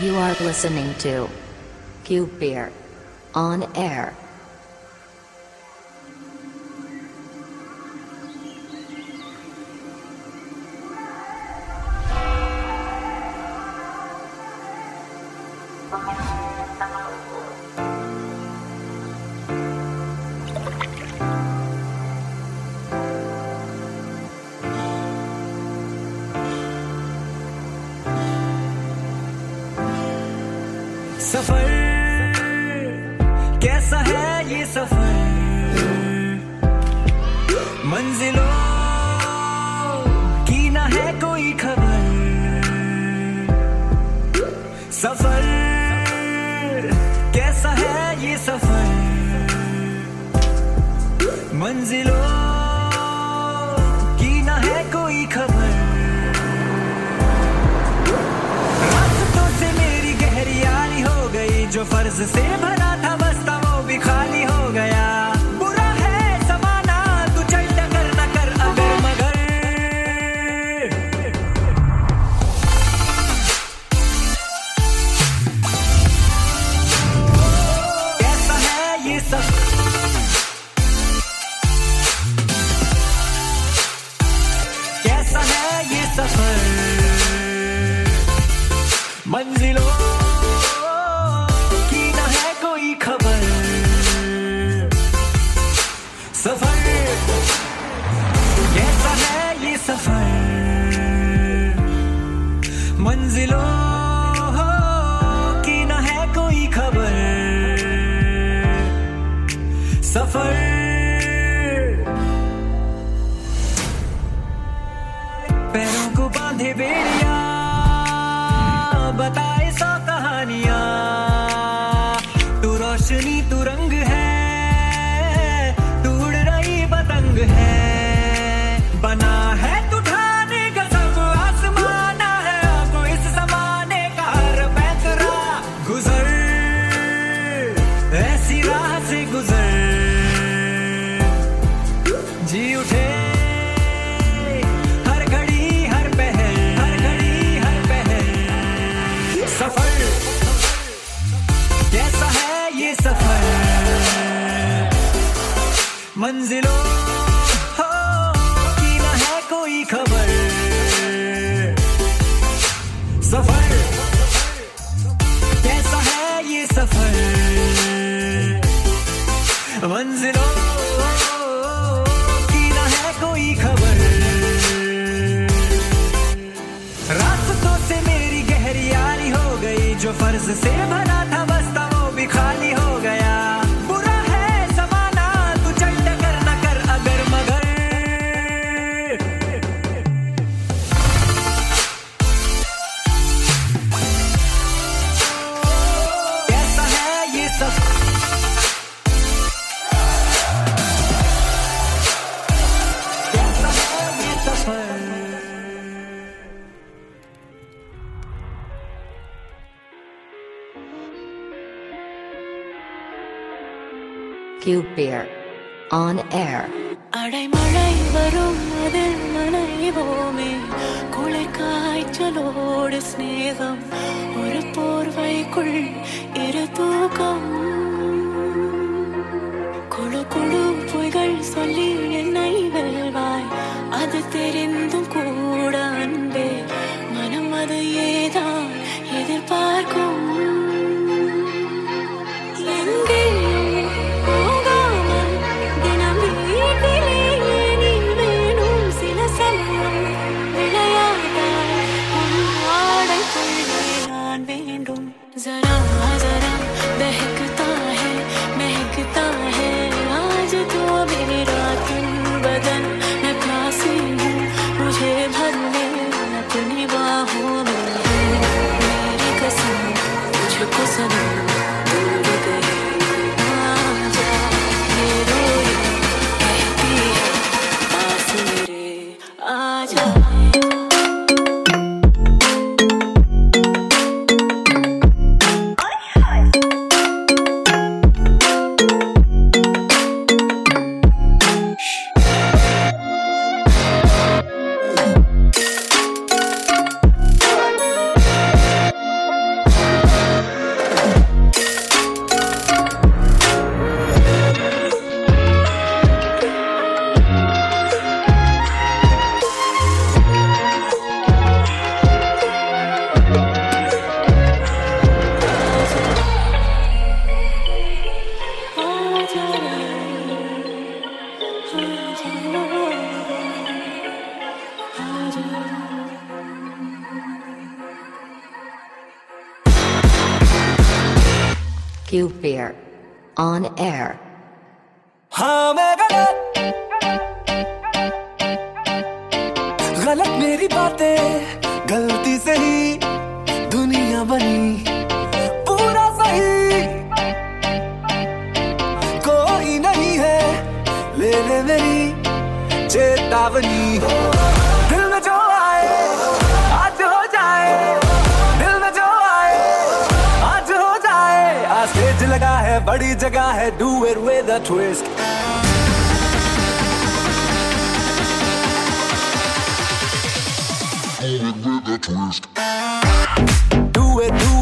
You are listening to Cube Beer on air. on air. அடைமழை வரும் அதில் நனைவோமே. குளிர் காய்ச்சலோடு ஸ்நேகம் ஒரு போர்வைக்குள் இரு தூக்கம். குழு குழு பொய்கள் சொல்லி என்னை வெல்வாய். அது தெரிந்தும் on air. गलत मेरी बातें गलती से ही twist. Do it, do it.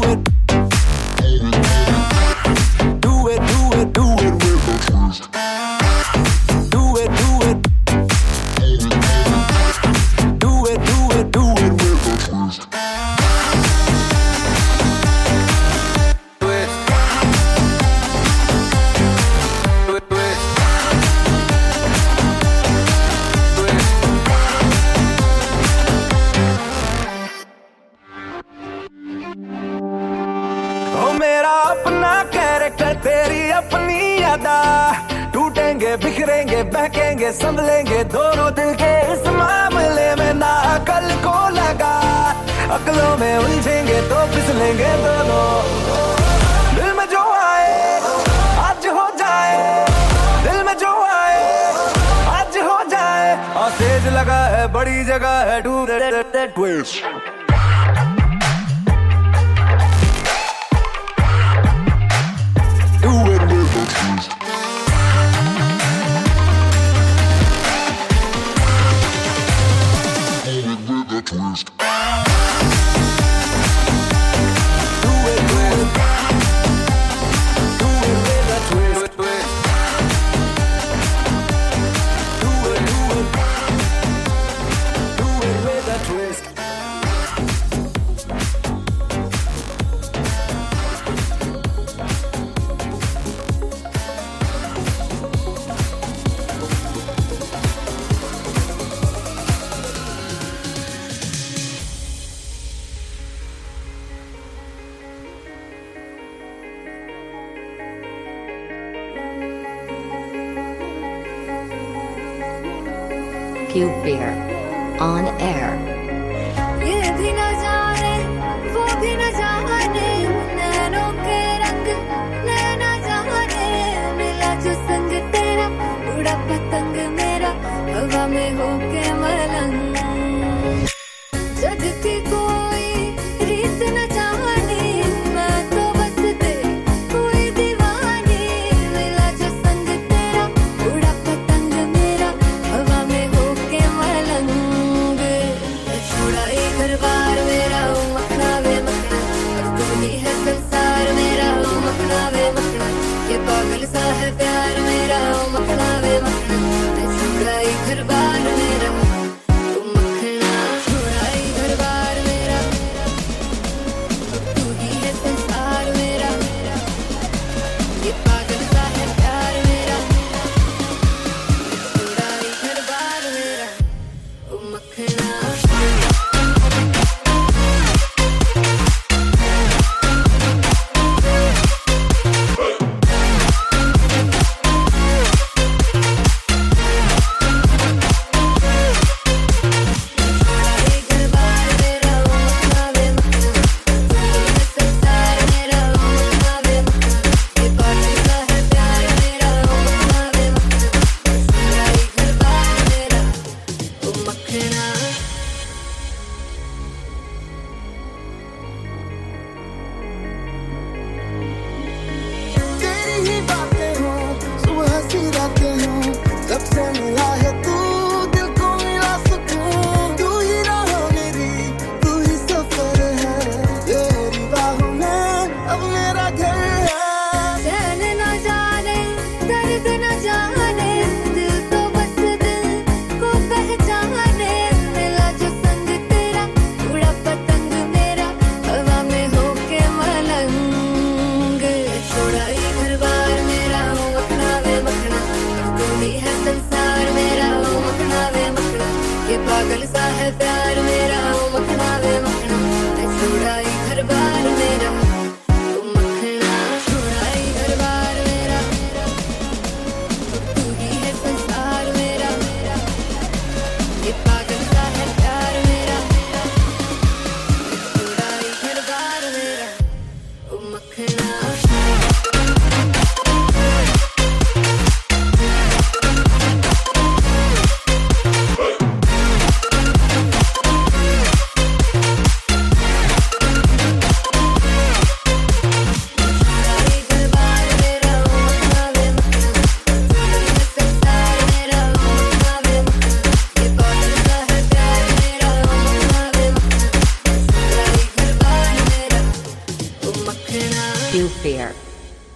संभलेंगे दोनों दिल के इस मामले में ना अकल को लगा। अकलों में उलझेंगे तो फिसलेंगे दोनों। दिल में जो आए, आज हो लगा है, बड़ी जगह है टू ट्विस्ट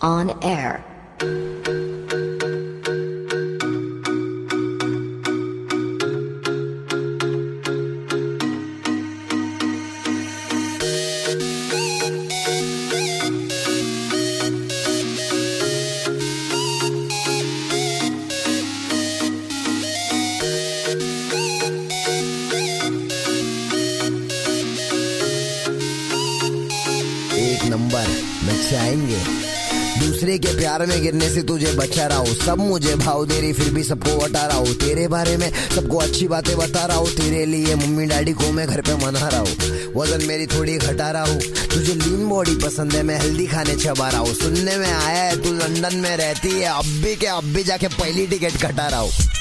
On air. में गिरने से तुझे बचा रहा हूँ। सब मुझे भाव दे रही, फिर भी सबको हटा रहा हूँ। तेरे बारे में सबको अच्छी बातें बता रहा हूँ। तेरे लिए मम्मी डैडी को मैं घर पे मना रहा हूँ। वज़न मेरी थोड़ी घटा रहा हूँ। तुझे लीन बॉडी पसंद है, मैं हेल्दी खाने चबा रहा हूँ। सुनने में आया है, तू लंदन में रहती है। अब भी के अब भी जाके पहली टिकट कटा रहा हूँ।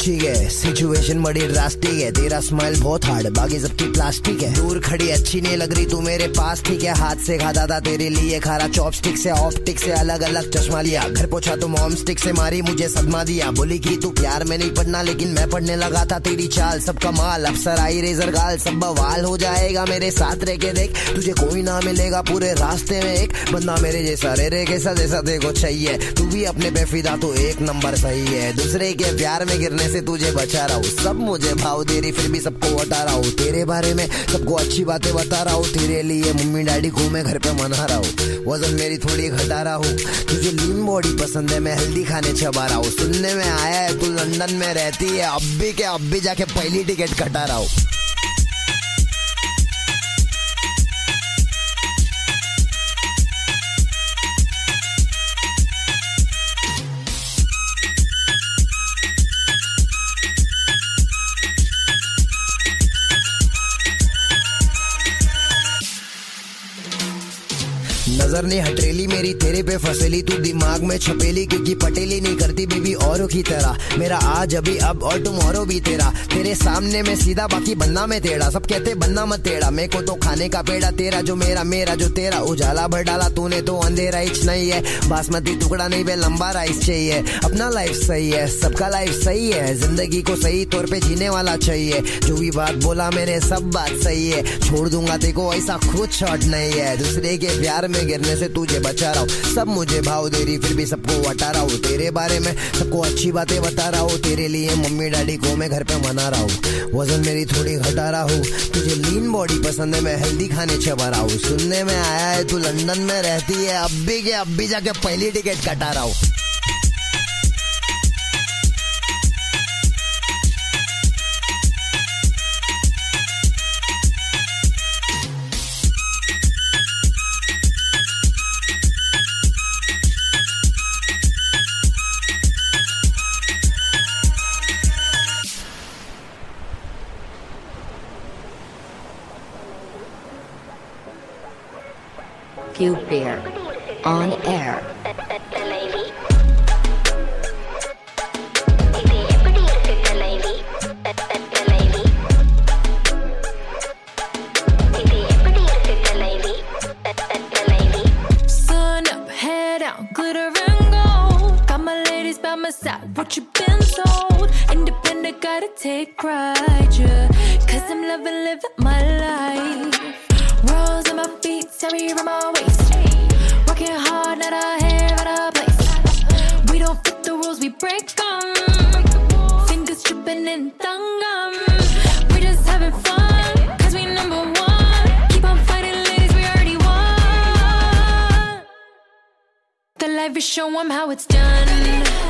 तो है। सिचुएशन बड़ी ड्रास्टिक है। तेरा स्माइल बहुत हार्ड बाकी सबकी प्लास्टिक है। दूर खड़ी, अच्छी नहीं लग रही, तू मेरे पास ठीक है। हाथ से खाता था तेरे लिए खारा। चॉपस्टिक से ऑप्टिक से अलग अलग चश्मा लिया। घर पहुँचा तो मॉम स्टिक से मारी, मुझे सदमा दिया। बोली की तू प्यार में नहीं पढ़ना, लेकिन मैं पढ़ने लगा था तेरी चाल। सब कमाल अफसर आई रेजर गाल, सब बवाल हो जाएगा मेरे साथ रह के देख। तुझे कोई ना मिलेगा पूरे रास्ते में एक। बंदा मेरे जैसा रे रे, कैसा जैसा देखो चाहिए। तू भी अपने पे फिदा तो एक नंबर सही है। दूसरे के प्यार में गिरने से तुझे बचा रहा हूँ। सब मुझे भाव दे रही, फिर भी सबको हटा रहा हूँ। तेरे बारे में सबको अच्छी बातें बता रहा हूँ। तेरे लिए मम्मी डैडी को मैं घर पे मना रहा हूँ। वज़न मेरी थोड़ी घटा रहा हूँ। तुझे लीन बॉडी पसंद है, मैं हेल्दी खाने चबा रहा हूँ। सुनने में आया है, तू लंदन में रहती है। अब भी के अब भी जाके पहली टिकट कटा रहा हूँ। नज़र ने हटेली मेरी तेरे पे फसेली, तू दिमाग में छपेली, क्योंकि पटेली नहीं करती बेबी औरों की तरह। मेरा आज, अभी, अब और टुमारो भी तेरा। तेरे सामने में सीधा, बाकी बनना में तेरा सब कहते बनना मत तेरा मेरे को तो खाने का पेड़ा तेरा, जो मेरा मेरा, जो तेरा। उजाला भर डाला तूने तो अंधेरा हिच नहीं है। बासमती टुकड़ा नहीं बे लंबा राइस चाहिए। अपना लाइफ सही है, सबका लाइफ सही है। ज़िंदगी को सही तौर पे जीने वाला चाहिए। जो भी बात बोला मैंने, सब बात सही है। छोड़ दूँगा तेको ऐसा खुद शॉर्ट नहीं है। दूसरे के प्यार में गिरने से तुझे बचा रहा हूँ। सब मुझे भाव दे रही फिर भी सबको हटा रहा हूँ। तेरे बारे में सबको अच्छी बातें बता रहा हूँ। तेरे लिए मम्मी डैडी को मैं घर पे मना रहा हूँ। वज़न मेरी थोड़ी घटा रहा हूँ। तुझे लीन बॉडी पसंद है, मैं हेल्दी खाने चबा रहा हूँ। सुनने में आया है, तू लंदन में रहती है। अब भी के अब भी जाके पहली टिकट कटा रहा हूँ। Q Beer. On air. Sun up, head out, glitter and gold. Got my ladies by my side. What you been sold? Independent, gotta take pride, yeah. Cause I'm loving living my life. Rolls on my feet, tell me you're on my way. Show 'em how it's done.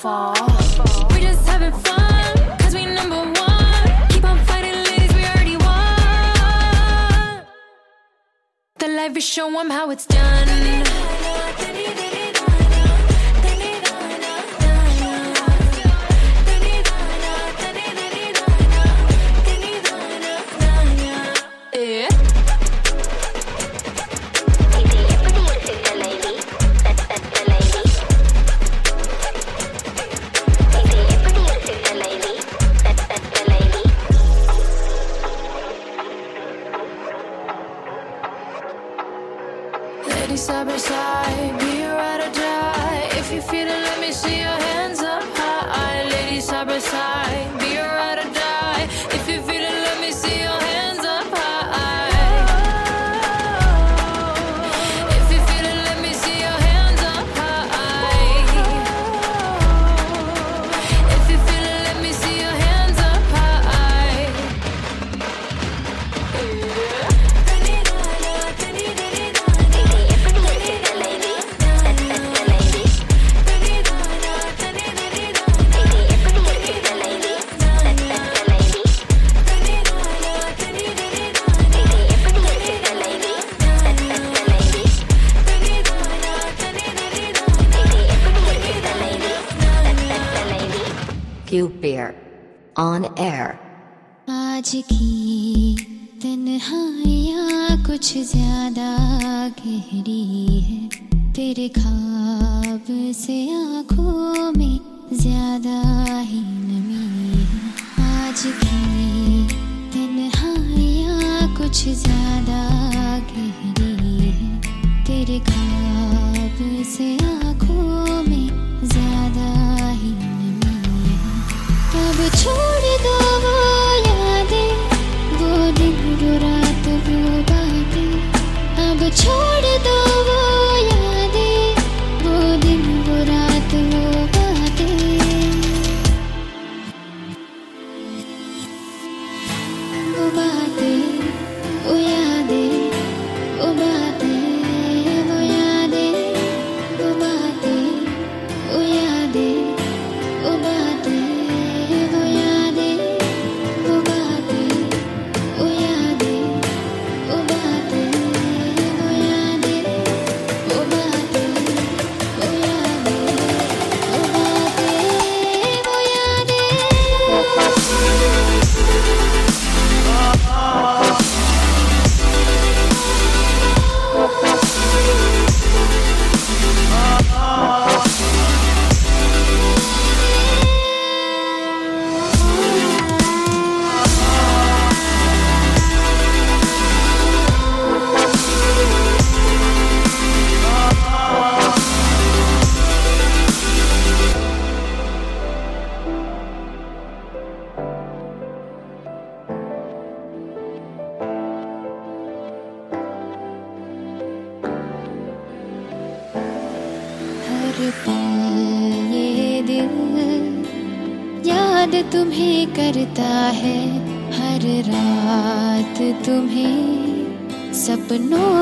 fall. We just having fun, cause we number one. Keep on fighting, ladies, we already won. The life is show how it's done. तेरे खाब से आँखों में ज़्यादा ही नमी आज की तन्हाइयाँ कुछ ज़्यादा गहरी है। तेरे खाब से आँखों में ज़्यादा ही नमी है। कब छोड़ दो वो यादें, वो दिन वो रात वो बातें। अब छोड़ दो but no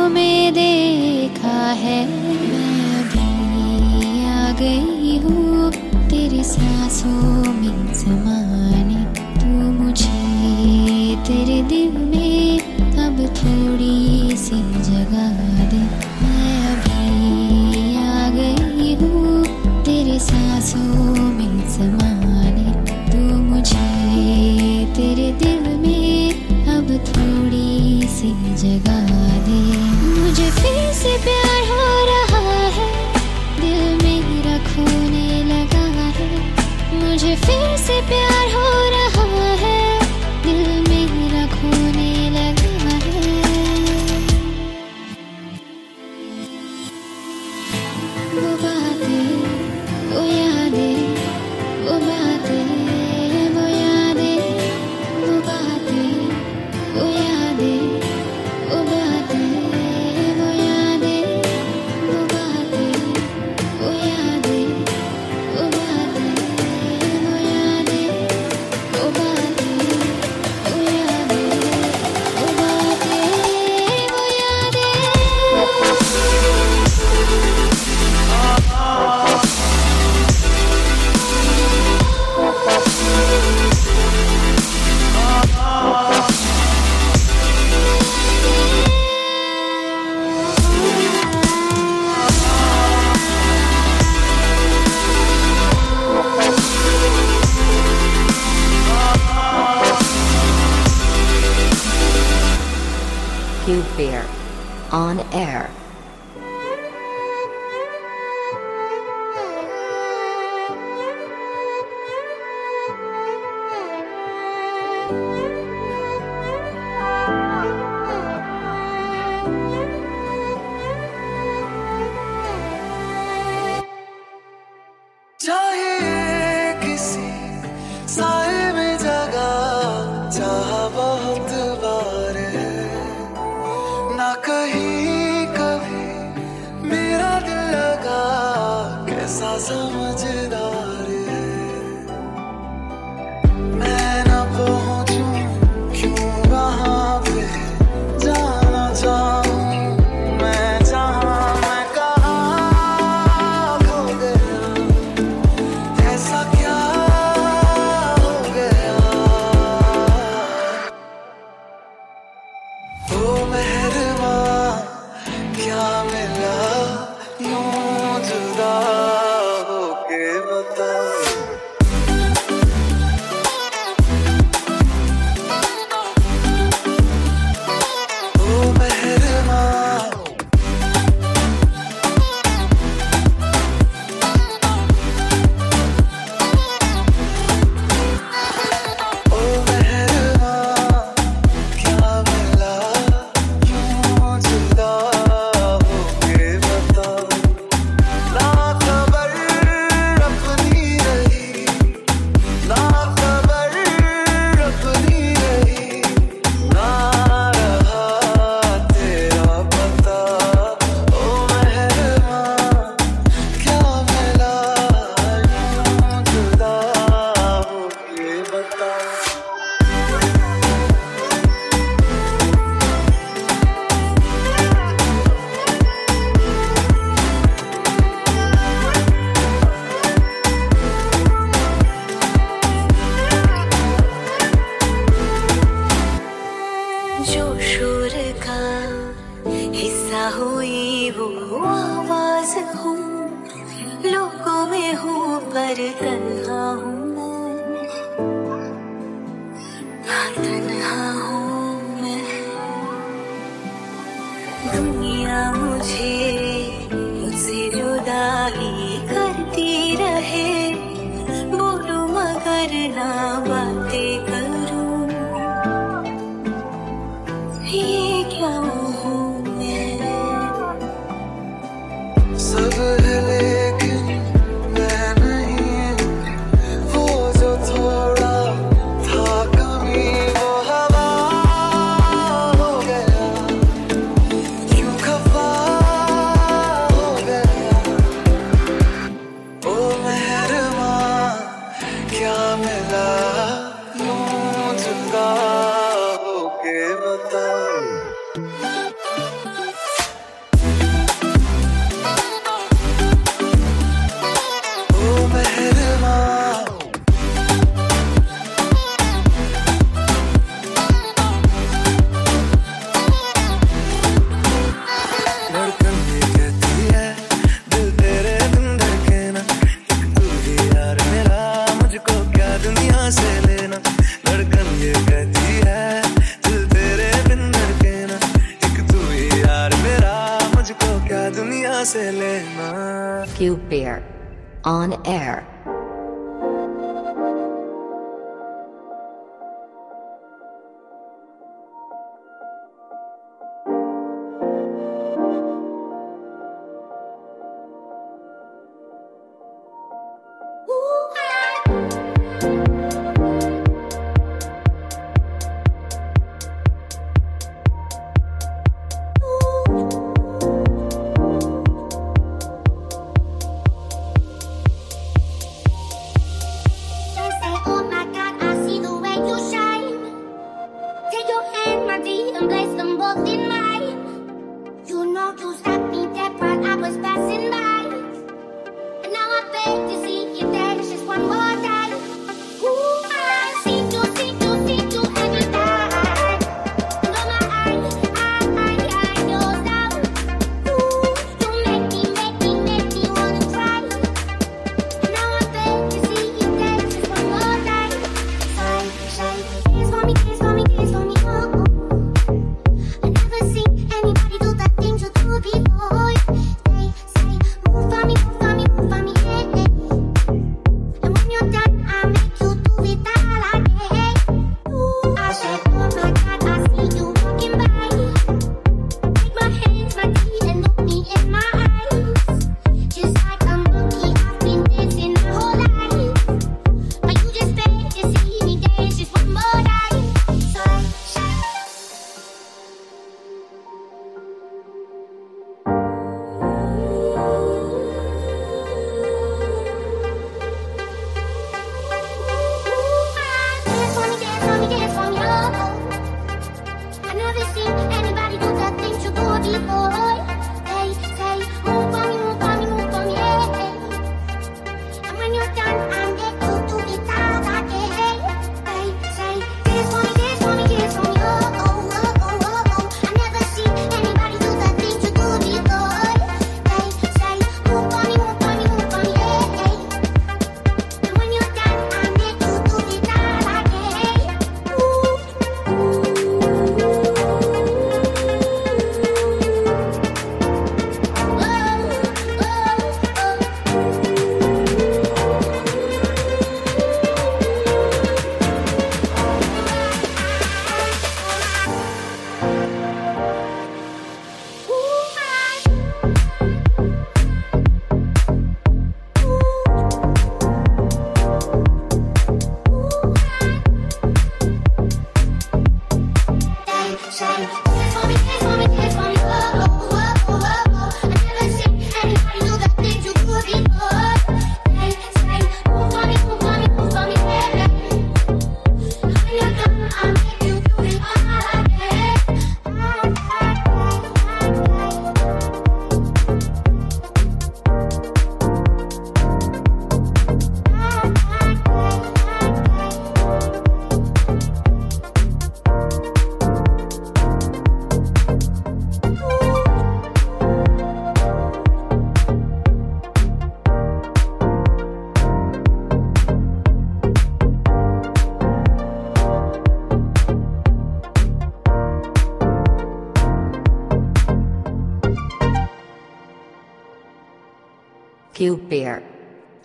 Peer,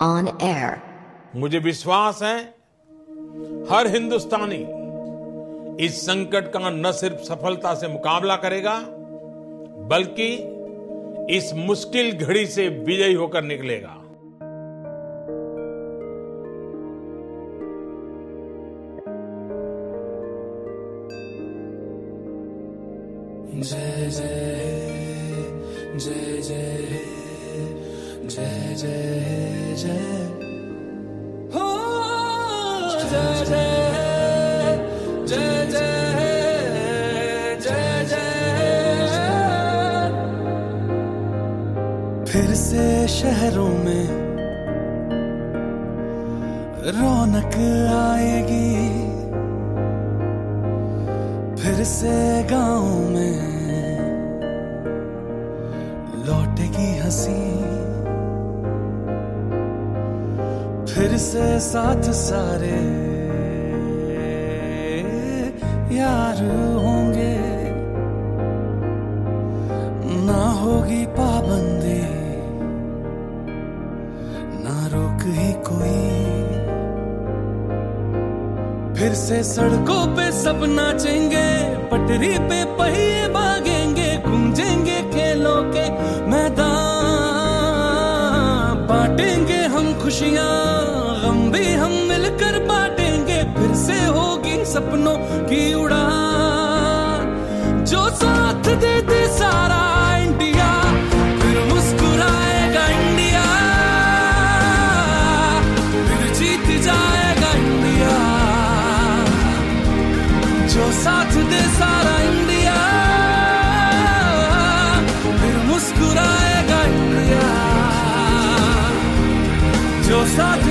on मुझे विश्वास है हर हिंदुस्तानी इस संकट का न सिर्फ़ सफलता से मुकाबला करेगा बल्कि इस मुश्किल घड़ी से विजयी होकर निकलेगा। फिर से सड़कों पे सब नाचेंगे, पटरी पे पहिए भागेंगे, गूंजेंगे खेलों के मैदान। बांटेंगे हम खुशियाँ, गम भी हम मिलकर बांटेंगे, फिर से होगी सपनों की उड़ान। muskuraega India जो साथ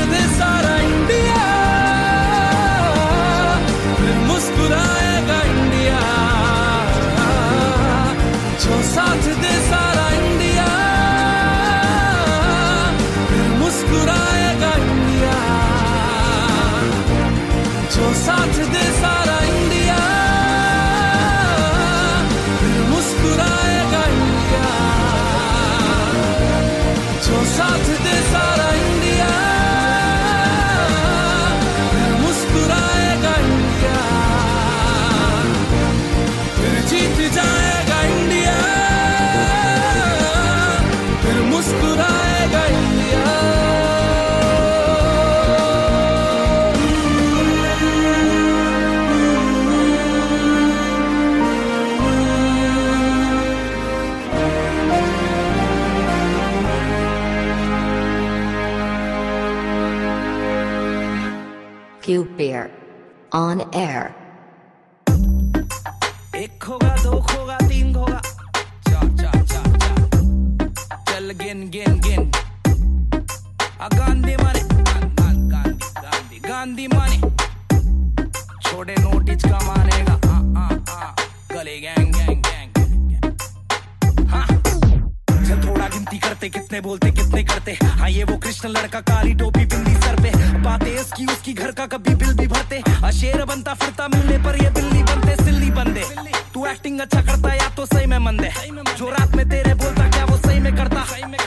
on air. छोटे का मानेगा। हाँ हाँ हाँ गले गैंग गैंग गैंग हाँ। अच्छा, थोड़ा गिनती करते, कितने बोलते, कितने करते। हाँ ये वो कृष्ण लड़का, काली टोपी अशेर बनता फिरता मिलने पर ये बिल्ली बनते, सिल्ली बंदे। तू एक्टिंग अच्छा करता, या तो सही में मंदे। जो रात में तेरे बोलता, क्या वो सही में करता?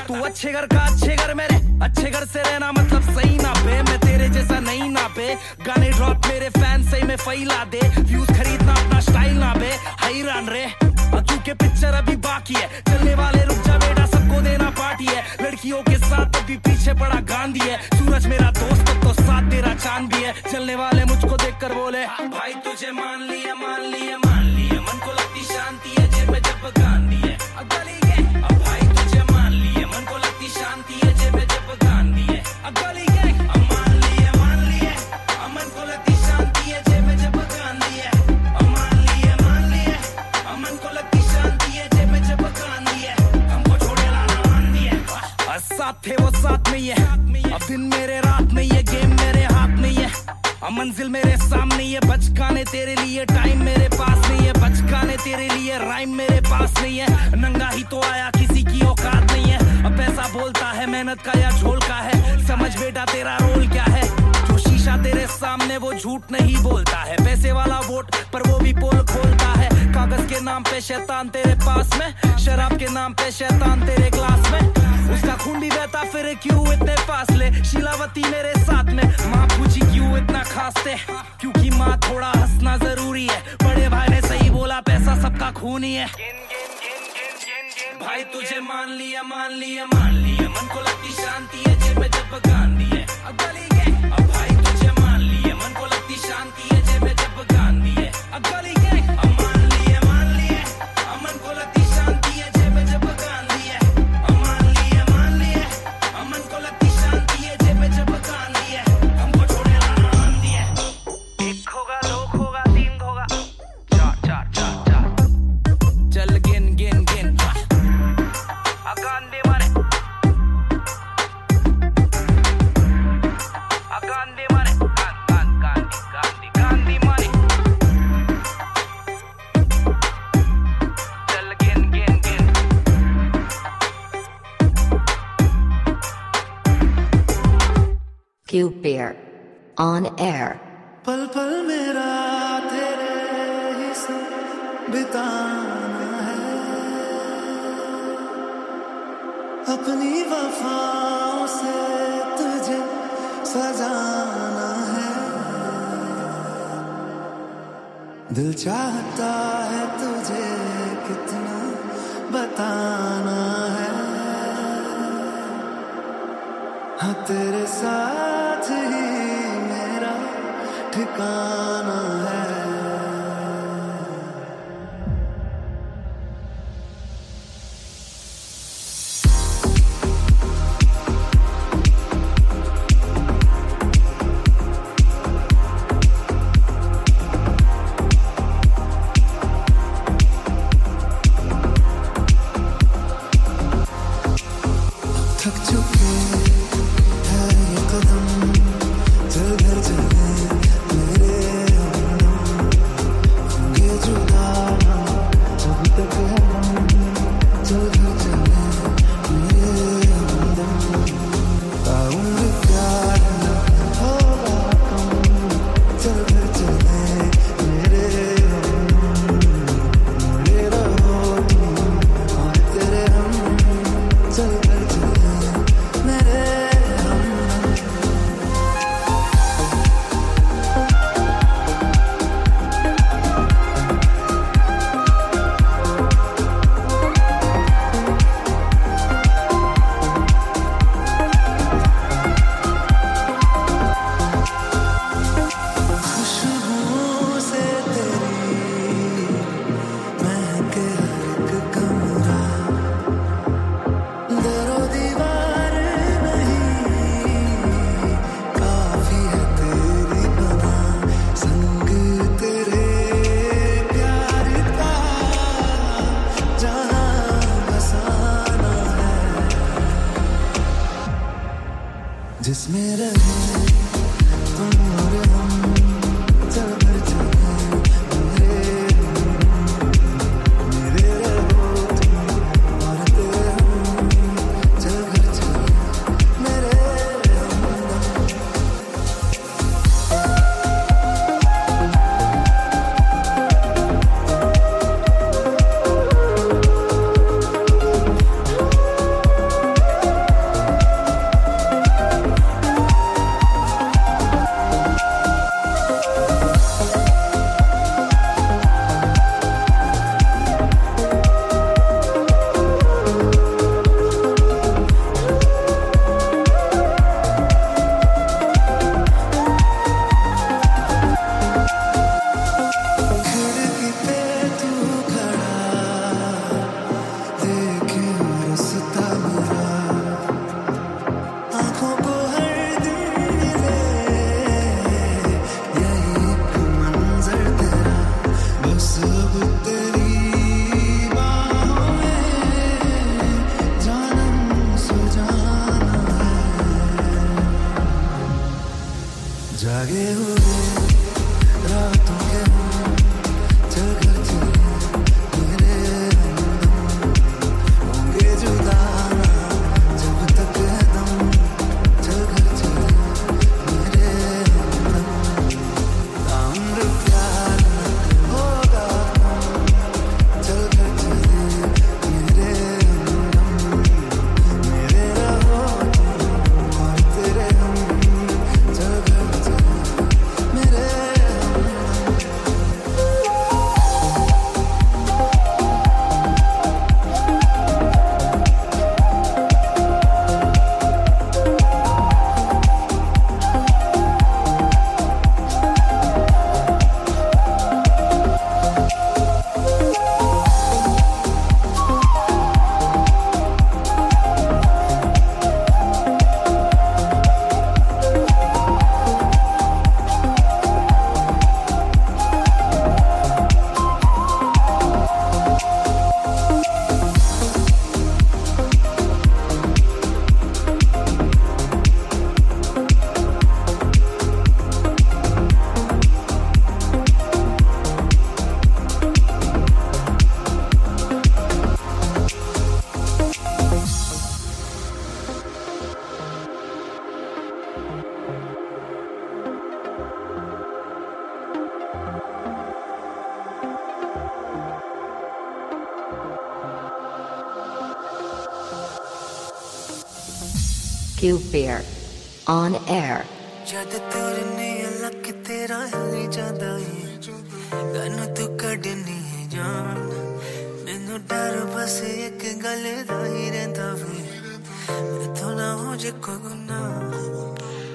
तू अच्छे घर का अच्छे घर मेरे, अच्छे घर से रहना मतलब सही ना पे मैं तेरे जैसा नहीं ना पे गाने ड्रॉप मेरे फ़ैन सही में फैला दे। व्यूज़ खरीदना अपना स्टाइल ना बे। हैरान रे और क्योंकि पिक्चर अभी बाकी है। के नाम पे शैतान तेरे क्लास में। उसका खून भी बहता फिर क्यों इतने फासले? शीलावती मेरे साथ में। माँ पूछी क्यों इतना खास थे क्योंकि माँ थोड़ा हंसना ज़रूरी है। बड़े भाई ने सही बोला, पैसा सबका खून ही है। भाई तुझे मान लिया मान लिया मान लिया। मन को लगती शांति है, जेब में जब गांधी है। अब गली अब भाई तुझे मान लिया। मन को लगती शांति है, जेब में जब गांधी है। अब गली दिल चाहता है तुझे कितना बताना है। हाँ तेरे साथ ही मेरा ठिकाना Q Beer. On air. ਜਦ ਤੁਰਨੇ ਲੱਕ ਤੇਰਾ ਹਿੱਲੀ ਜਾਂਦਾ ਏ ਤੈਨੂੰ ਤੂੰ ਕੱਢਨੀ ਜਾਨ ਮੈਨੂੰ ਡਰ ਬਸ ਇੱਕ ਗੱਲ ਦਾ ਹੀ ਰਹਿੰਦਾ ਵੇ ਮੈਥੋਂ ਨਾ ਹੋ ਜੇ ਕੋ ਗੁਨਾ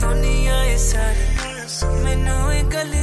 ਦੁਨੀਆ ਏ ਸਾਰੀ ਮੈਨੂੰ ਇਹ ਗੱਲ